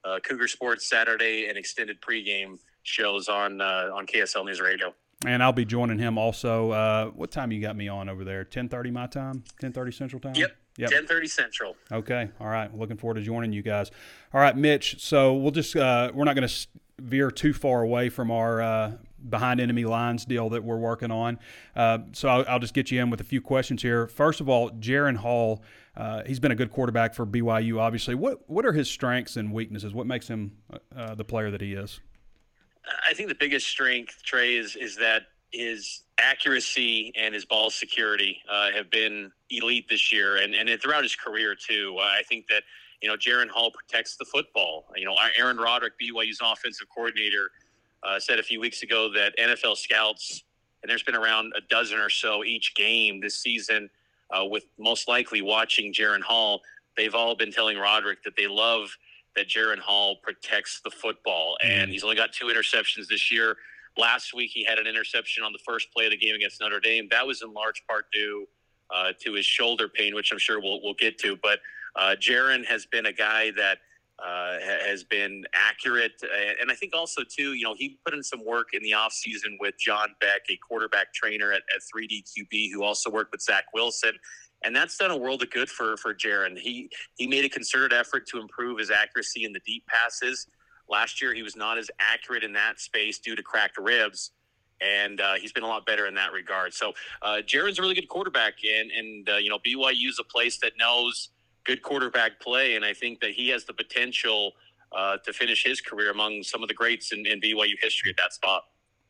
Speaker 4: uh, Cougar Sports Saturday and extended pregame shows on uh, on KSL News Radio.
Speaker 1: And I'll be joining him also. Uh, what time you got me on over there? Ten thirty my time. Ten thirty Central time.
Speaker 4: Yep. Yep. Ten thirty Central.
Speaker 1: Okay. All right. Looking forward to joining you guys. All right, Mitch. So we'll just uh, we're not going to veer too far away from our uh, behind enemy lines deal that we're working on. Uh, so I'll, I'll, just get you in with a few questions here. First of all, Jaren Hall uh, he's been a good quarterback for BYU, obviously. What what are his strengths and weaknesses? What makes him uh, the player that he is?
Speaker 4: I think the biggest strength, Trey, is is that his accuracy and his ball security uh, have been elite this year, and and throughout his career too. I think that you know Jaren Hall protects the football. You know, Aaron Roderick, BYU's offensive coordinator, uh, said a few weeks ago that NFL scouts, and there's been around a dozen or so each game this season uh, with most likely watching Jaren Hall, they've all been telling Roderick that they love that Jaren Hall protects the football. And mm-hmm. he's only got two interceptions this year. Last week, he had an interception on the first play of the game against Notre Dame. That was in large part due uh, to his shoulder pain, which I'm sure we'll, we'll get to. But uh, Jaren has been a guy that uh, has been accurate. And I think also, too, you know, he put in some work in the offseason with John Beck, a quarterback trainer at, at 3D QB, who also worked with Zach Wilson. And that's done a world of good for, for Jaren. He, he made a concerted effort to improve his accuracy in the deep passes. Last year, he was not as accurate in that space due to cracked ribs and uh, he's been a lot better in that regard. So uh, Jaren's a really good quarterback, and and uh, you know BYU's a place that knows good quarterback play, and I think that he has the potential uh, to finish his career among some of the greats in, in BYU history at that spot.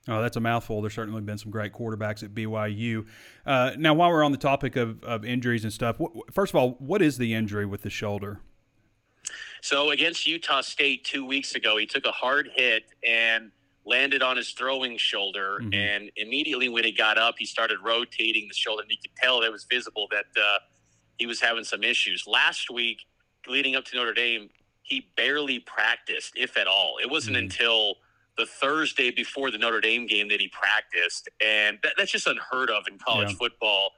Speaker 1: Oh, that's a mouthful. There's certainly been some great quarterbacks at BYU. Uh, now, while we're on the topic of, of injuries and stuff, first of all, what is the injury with the shoulder?
Speaker 4: So, against Utah State two weeks ago, he took a hard hit and landed on his throwing shoulder. Mm-hmm. And immediately when he got up, he started rotating the shoulder. And you could tell it was visible that uh, he was having some issues. Last week, leading up to Notre Dame, he barely practiced, if at all. It wasn't mm-hmm. until the Thursday before the Notre Dame game that he practiced. And that, that's just unheard of in college yeah. football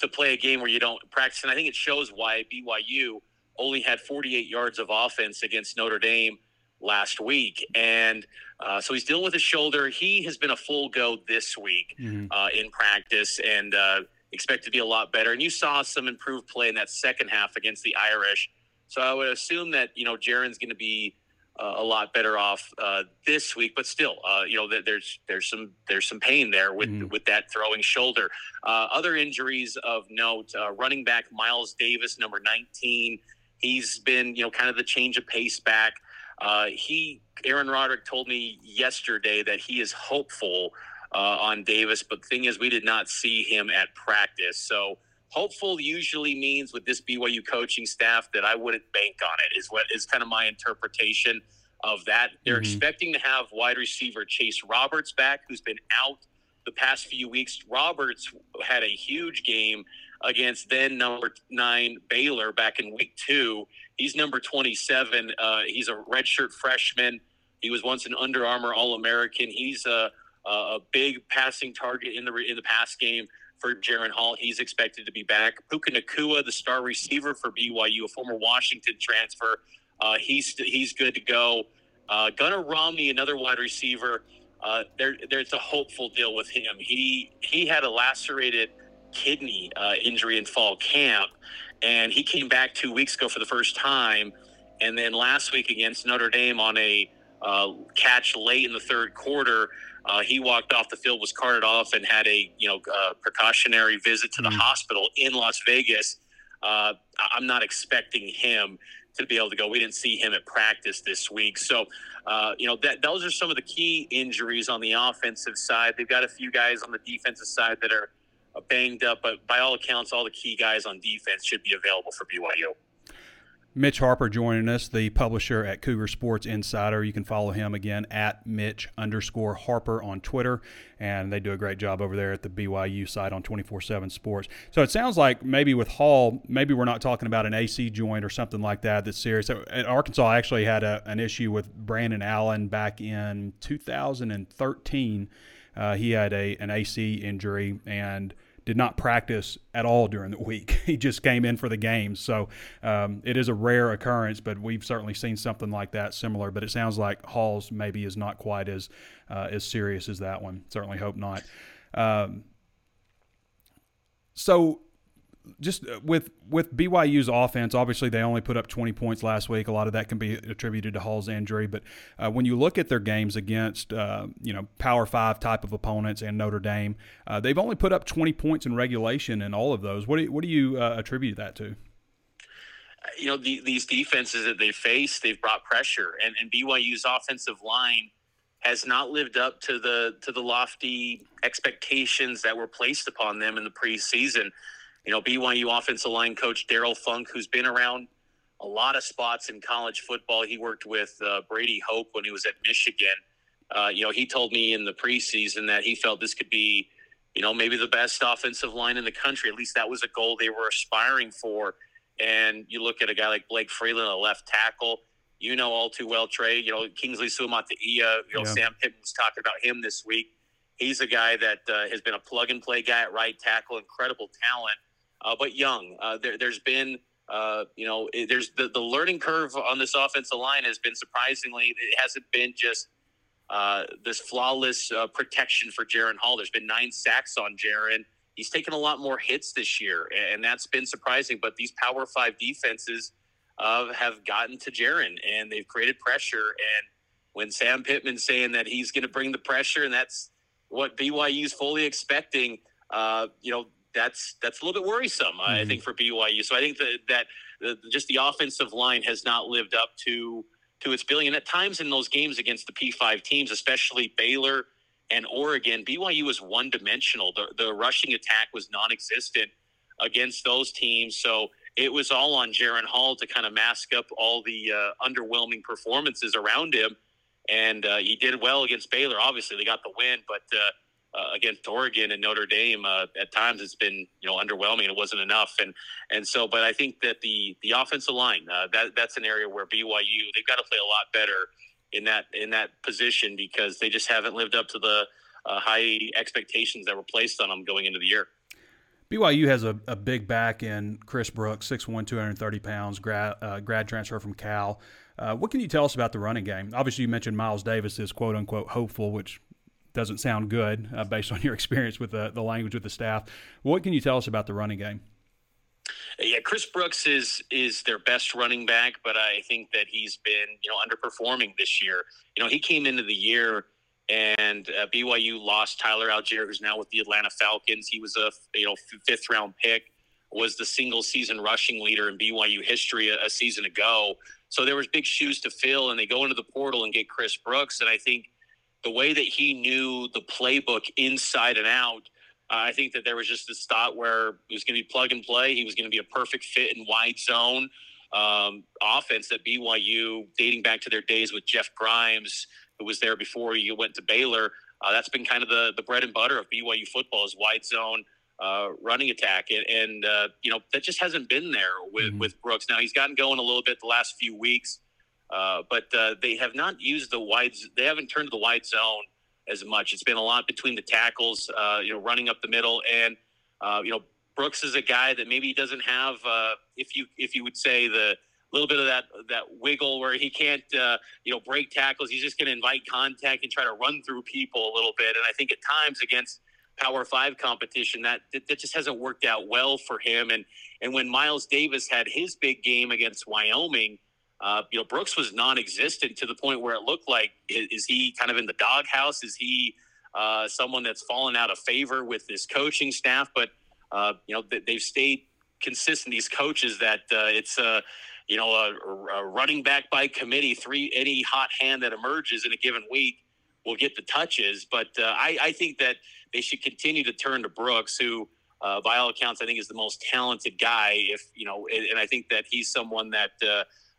Speaker 4: to play a game where you don't practice. And I think it shows why BYU only had 48 yards of offense against Notre Dame last week. And uh, so he's dealing with his shoulder. He has been a full go this week mm-hmm. uh, in practice. And, uh, expect to be a lot better. And you saw some improved play in that second half against the Irish. So I would assume that you know Jaren's going to be uh, a lot better off uh, this week, but still, uh, you know, there's there's some there's some pain there with mm-hmm. with that throwing shoulder. Uh, other injuries of note: uh, running back Miles Davis, number 19. He's been you know kind of the change of pace back. Uh, he Aaron Roderick told me yesterday that he is hopeful uh, on Davis. But the thing is, we did not see him at practice. So hopeful usually means with this BYU coaching staff that I wouldn't bank on it. Is what is kind of my interpretation of that. They're mm-hmm. expecting to have wide receiver Chase Roberts back, who's been out the past few weeks. Roberts had a huge game against then number nine Baylor back in week two. He's number 27. Uh, he's a redshirt freshman. He was once an Under Armour All American. He's a uh, a big passing target in the in the pass game for Jaren Hall. He's expected to be back. Puka Nacua, the star receiver for BYU, a former Washington transfer, uh, he's he's good to go. Uh, Gunnar Romney, another wide receiver. Uh, there, there's a hopeful deal with him. He he had a lacerated kidney uh, injury in fall camp, and he came back two weeks ago for the first time. And then last week against Notre Dame on a uh, catch late in the third quarter, uh, he walked off the field, was carted off, and had a you know uh, precautionary visit to the mm-hmm. hospital in Las Vegas. Uh, I'm not expecting him to be able to go. We didn't see him at practice this week, so uh, you know that those are some of the key injuries on the offensive side. They've got a few guys on the defensive side that are banged up, but by all accounts, all the key guys on defense should be available for BYU.
Speaker 1: Mitch Harper joining us, the publisher at Cougar Sports Insider. You can follow him again at Mitch underscore Harper on Twitter, and they do a great job over there at the BYU site on 24 7 Sports. So it sounds like maybe with Hall, maybe we're not talking about an AC joint or something like that that's serious. Arkansas actually had a, an issue with Brandon Allen back in 2013. Uh, he had a an AC injury and did not practice at all during the week. he just came in for the games. So um, it is a rare occurrence, but we've certainly seen something like that similar. But it sounds like Hall's maybe is not quite as uh, as serious as that one. Certainly hope not. Um, so just uh, with with BYU's offense, obviously they only put up 20 points last week. A lot of that can be attributed to Hall's injury, but uh, when you look at their games against uh, you know Power Five type of opponents and Notre Dame, uh, they've only put up 20 points in regulation in all of those. What do you, what do you uh, attribute that to?
Speaker 4: You know the, these defenses that they face, they've brought pressure, and, and BYU's offensive line has not lived up to the to the lofty expectations that were placed upon them in the preseason you know, BYU offensive line coach Darrell Funk, who's been around a lot of spots in college football. He worked with uh, Brady Hoke when he was at Michigan. Uh, you know, he told me in the preseason that he felt this could be, you know, maybe the best offensive line in the country. At least that was a goal they were aspiring for. And you look at a guy like Blake Freeland, a left tackle. You know all too well, Trey. You know Kingsley Suamataia. You know yeah. Sam Pittman was talking about him this week. He's a guy that uh, has been a plug and play guy at right tackle, incredible talent but young. Uh, there, has been, uh, you know, there's the, the learning curve on this offensive line has been surprisingly, it hasn't been just uh, this flawless uh, protection for Jaren Hall. There's been nine sacks on Jaren. He's taken a lot more hits this year, and that's been surprising. But these Power Five defenses uh, have gotten to Jaren, and they've created pressure. And when Sam Pittman's saying that he's going to bring the pressure, and that's what BYU's fully expecting, uh, you know, that's that's a little bit worrisome. Mm-hmm. I think for BYU. So I think that that the, just the offensive line has not lived up to to its billion. At times in those games against the P5 teams, especially Baylor and Oregon, BYU was one dimensional. The, the rushing attack was non existent against those teams. So it was all on Jaren Hall to kind of mask up all the uh, underwhelming performances around him. And uh, he did well against Baylor. Obviously, they got the win, but uh, uh, against Oregon and Notre Dame, uh, at times it's been you know underwhelming. It wasn't enough, and and so, but I think that the the offensive line uh, that that's an area where BYU they've got to play a lot better in that in that position because they just haven't lived up to the uh, high expectations that were placed on them going into the year.
Speaker 1: BYU has a, a big back in Chris Brooks, 6'1", 230 pounds, grad, uh, grad transfer from Cal. What can you tell us about the running game? Obviously, you mentioned Miles Davis is quote unquote hopeful, which doesn't sound good uh, based on your experience with the, the language with the staff. What can you tell us about the running game?
Speaker 4: Yeah, Chris Brooks is is their best running back, but I think that he's been you know underperforming this year. You know, he came into the year and uh, BYU lost Tyler Allgeier, who's now with the Atlanta Falcons. He was a you know fifth round pick, was the single season rushing leader in BYU history a, a season ago. So there was big shoes to fill, and they go into the portal and get Chris Brooks, and I think the way that he knew the playbook inside and out, uh, I think that there was just this thought where it was going to be plug and play. He was going to be a perfect fit in wide zone um, offense that BYU, dating back to their days with Jeff Grimes, who was there before you went to Baylor. Uh, that's been kind of the, the bread and butter of BYU football is wide zone uh, running attack. And, and uh, you know, that just hasn't been there with, mm-hmm. with Brooks. Now he's gotten going a little bit the last few weeks. Uh, but uh, they have not used the wide. They haven't turned to the wide zone as much. It's been a lot between the tackles, uh, you know, running up the middle, and uh, you know, Brooks is a guy that maybe doesn't have, uh, if you if you would say the little bit of that that wiggle where he can't, you know, break tackles. He's just going to invite contact and try to run through people a little bit. And I think at times against Power Five competition, that that just hasn't worked out well for him. And and when Miles Davis had his big game against Wyoming uh, you know, Brooks was non-existent to the point where it looked like is, is he kind of in the doghouse? Is he uh, someone that's fallen out of favor with this coaching staff? But uh, you know, they've stayed consistent. These coaches that uh, it's uh, you know, a, a running back by committee, three any hot hand that emerges in a given week will get the touches. But uh, I, I think that they should continue to turn to Brooks, who, uh, by all accounts, I think is the most talented guy. If you know, and, and I think that he's someone that.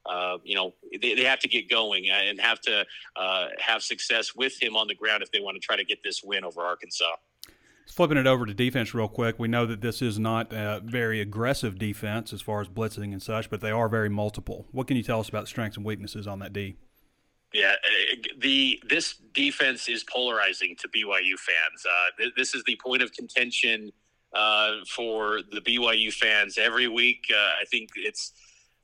Speaker 4: Uh, you know, they, they have to get going and have to uh, have success with him on the ground if they want to try to get this win over Arkansas.
Speaker 1: Flipping it over to defense real quick, we know that this is not a very aggressive defense as far as blitzing and such, but they are very multiple. What can you tell us about strengths and weaknesses on that D?
Speaker 4: Yeah, uh, the this defense is polarizing to BYU fans. Uh, this is the point of contention uh, for the BYU fans every week. Uh, I think it's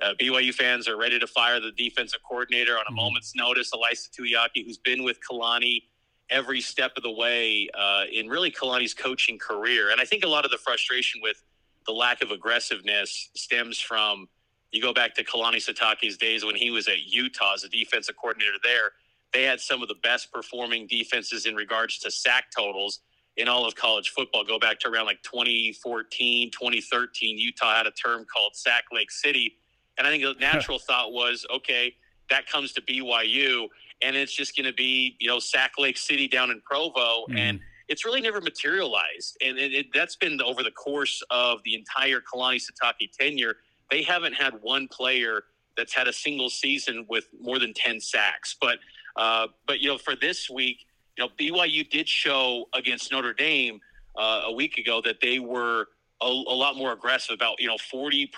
Speaker 4: uh, BYU fans are ready to fire the defensive coordinator on a mm-hmm. moment's notice. Ilaisa Tuiaki, who's been with Kalani every step of the way uh, in really Kalani's coaching career, and I think a lot of the frustration with the lack of aggressiveness stems from you go back to Kalani Sitake's days when he was at Utah as a defensive coordinator there. They had some of the best performing defenses in regards to sack totals in all of college football. Go back to around like 2014, 2013. Utah had a term called Sack Lake City. And I think the natural thought was, okay, that comes to BYU, and it's just going to be, you know, Sack Lake City down in Provo. Mm. And it's really never materialized. And it, it, that's been over the course of the entire Kalani Sitake tenure they haven't had one player that's had a single season with more than 10 sacks. But, uh, but you know, for this week, you know, BYU did show against Notre Dame uh, a week ago that they were a, a, lot more aggressive about, you know, 40%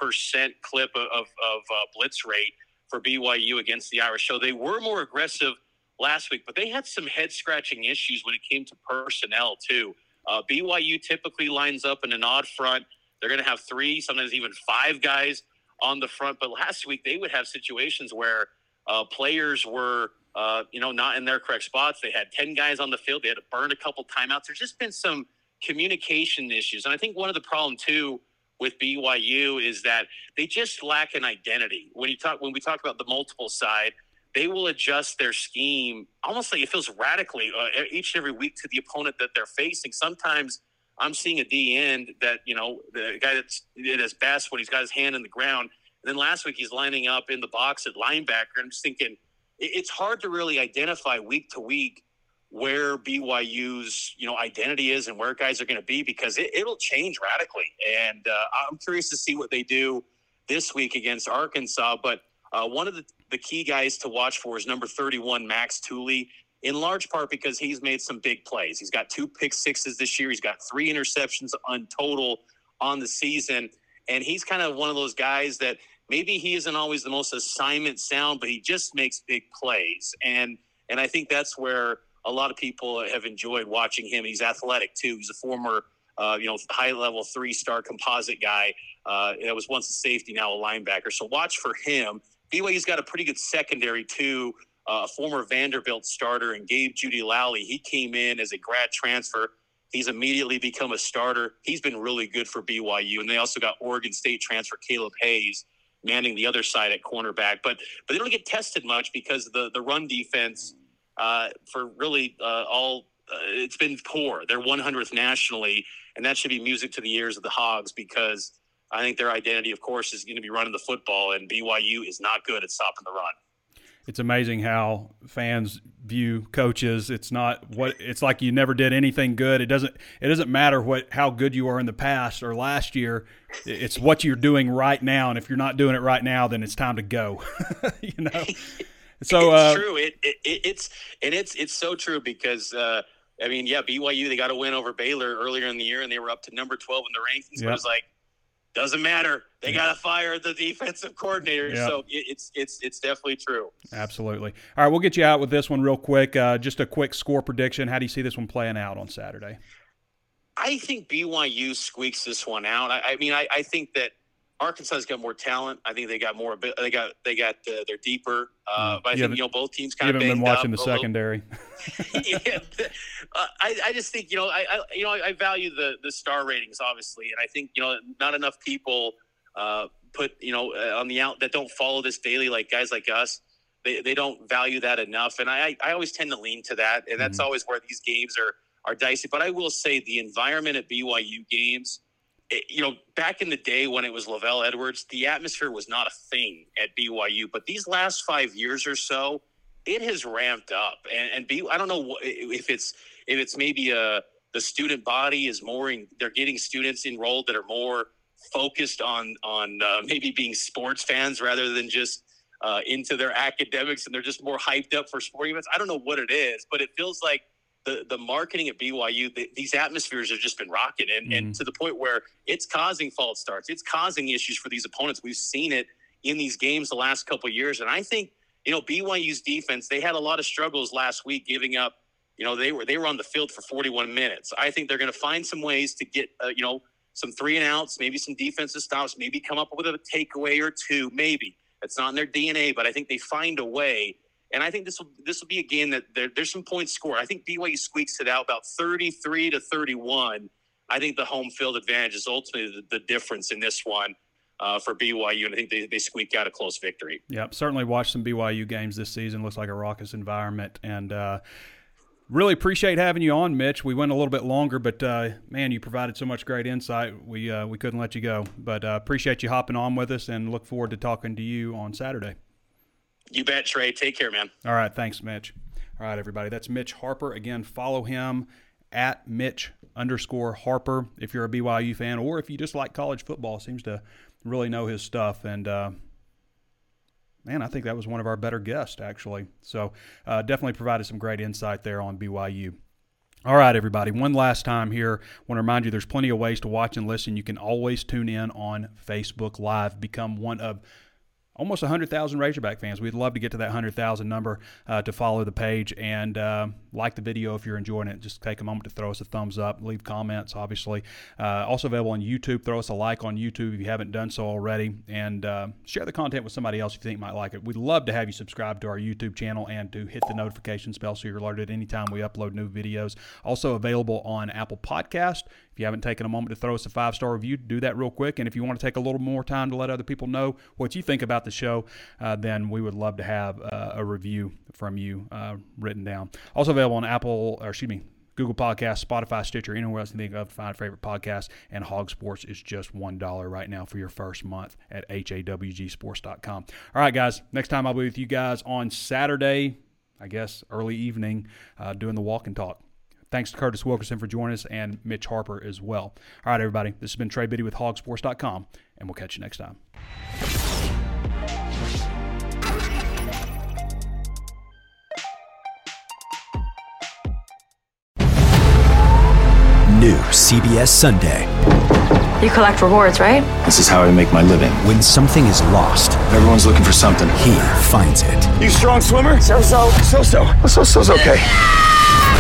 Speaker 4: clip of, of, uh, blitz rate for BYU against the Irish. So they were more aggressive last week, but they had some head scratching issues when it came to personnel, too. Uh, BYU typically lines up in an odd front. They're going to have three, sometimes even five guys on the front. But last week they would have situations where uh, players were, uh, you know, not in their correct spots. They had ten guys on the field. They had to burn a couple timeouts. There's just been some communication issues, and I think one of the problem too with BYU is that they just lack an identity. When you talk, when we talk about the multiple side, they will adjust their scheme almost like it feels radically uh, each and every week to the opponent that they're facing. Sometimes I'm seeing a D end that, you know, the guy that's at his best when he's got his hand in the ground. And then last week he's lining up in the box at linebacker. I'm just thinking it's hard to really identify week to week where BYU's, you know, identity is and where guys are going to be because it, will change radically. And uh, I'm curious to see what they do this week against Arkansas. But uh, one of the, the key guys to watch for is number 31, Max Tooley in large part because he's made some big plays. He's got two pick sixes this year. He's got three interceptions on total on the season. And he's kind of one of those guys that maybe he isn't always the most assignment sound, but he just makes big plays. And and I think that's where a lot of people have enjoyed watching him. He's athletic too. He's a former uh, you know, high level three star composite guy. Uh, that was once a safety, now a linebacker. So watch for him. BYU's got a pretty good secondary too uh, a former Vanderbilt starter, and Gabe Jeudy-Lally. He came in as a grad transfer. He's immediately become a starter. He's been really good for BYU, and they also got Oregon State transfer Kaleb Hayes manning the other side at cornerback. But but they don't get tested much because the the run defense uh, for really uh, all uh, it's been poor. They're 100th nationally, and that should be music to the ears of the Hogs because I think their identity, of course, is going to be running the football, and BYU is not good at stopping the run
Speaker 1: it's amazing how fans view coaches. It's not what it's like. You never did anything good. It doesn't. It doesn't matter what how good you are in the past or last year. It's what you're doing right now. And if you're not doing it right now, then it's time to go. you know.
Speaker 4: So it's uh, true. It, it, it's and it's it's so true because. Uh, I mean, yeah, BYU they got a win over Baylor earlier in the year, and they were up to number twelve in the rankings. Yep. But it was like doesn't matter. They yeah. got to fire the defensive coordinator. Yeah. So it's it's it's definitely true.
Speaker 1: Absolutely. All right, we'll get you out with this one real quick. Uh, just a quick score prediction. How do you see this one playing out on Saturday?
Speaker 4: I think BYU squeaks this one out. I, I mean, I, I think that Arkansas's got more talent. I think they got more. They got they got uh, they're deeper. Uh, mm. but I think you know both teams kind
Speaker 1: of.
Speaker 4: You
Speaker 1: haven't been watching the secondary.
Speaker 4: yeah, uh, I, I just think you know I, I you know I value the the star ratings obviously, and I think you know not enough people uh, put you know uh, on the out that don't follow this daily like guys like us. They, they don't value that enough, and I I always tend to lean to that, and that's mm always where these games are are dicey. But I will say the environment at BYU games it, you know, back in the day when it was LaVell Edwards, the atmosphere was not a thing at BYU. But these last five years or so, it has ramped up. And, and B, I don't know if it's if it's maybe a the student body is more in, they're getting students enrolled that are more focused on on uh, maybe being sports fans rather than just uh, into their academics and they're just more hyped up for sporting events. I don't know what it is, but it feels like the the marketing at BYU, the, these atmospheres have just been rocking, and, mm-hmm. and to the point where it's causing false starts, it's causing issues for these opponents. We've seen it in these games the last couple years, and I think you know BYU's defense they had a lot of struggles last week, giving up. You know they were they were on the field for 41 minutes. I think they're going to find some ways to get uh, you know some three and outs, maybe some defensive stops, maybe come up with a takeaway or two, maybe. It's not in their DNA, but I think they find a way and I think this will this will be a game that there, there's some points scored. I think BYU squeaks it out about 33 to 31. I think the home field advantage is ultimately the, the difference in this one. Uh, for BYU, and I think they, they squeak out a close victory.
Speaker 1: Yep, certainly watched some BYU games this season. Looks like a raucous environment, and uh, really appreciate having you on, Mitch. We went a little bit longer, but uh, man, you provided so much great insight. We uh, we couldn't let you go, but uh, appreciate you hopping on with us, and look forward to talking to you on Saturday.
Speaker 4: You bet, Trey. Take care, man.
Speaker 1: All right. Thanks, Mitch. All right, everybody. That's Mitch Harper. Again, follow him at Mitch underscore Harper if you're a BYU fan or if you just like college football. Seems to really know his stuff. And, uh, man, I think that was one of our better guests, actually. So uh, definitely provided some great insight there on BYU. All right, everybody. One last time here. Want to remind you there's plenty of ways to watch and listen. You can always tune in on Facebook Live. Become one of almost 100,000 Razorback fans. We'd love to get to that 100,000 number uh, to follow the page and uh, like the video if you're enjoying it. Just take a moment to throw us a thumbs up, leave comments, obviously. Uh, also available on YouTube. Throw us a like on YouTube if you haven't done so already, and uh, share the content with somebody else if you think might like it. We'd love to have you subscribe to our YouTube channel and to hit the notification bell so you're alerted anytime we upload new videos. Also available on Apple Podcast. If you haven't taken a moment to throw us a five star review, do that real quick. And if you want to take a little more time to let other people know what you think about the show, uh, then we would love to have uh, a review from you uh, written down. Also available on Apple, or excuse me, Google Podcasts, Spotify, Stitcher, anywhere else you think of, find a favorite podcast. And Hawg Sports is just $1 right now for your first month at hawgsports.com. All right, guys, next time I'll be with you guys on Saturday, I guess early evening, uh, doing the walk and talk. Thanks to Curtis Wilkerson for joining us and Mitch Harper as well. All right, everybody, this has been Trey Biddy with hawgsports.com, and we'll catch you next time.
Speaker 5: New CBS Sunday.
Speaker 6: You collect rewards, right?
Speaker 7: This is how I make my living.
Speaker 5: When something is lost,
Speaker 7: everyone's looking for something.
Speaker 5: He finds it.
Speaker 7: You strong swimmer?
Speaker 8: So so.
Speaker 7: So so. So so's okay.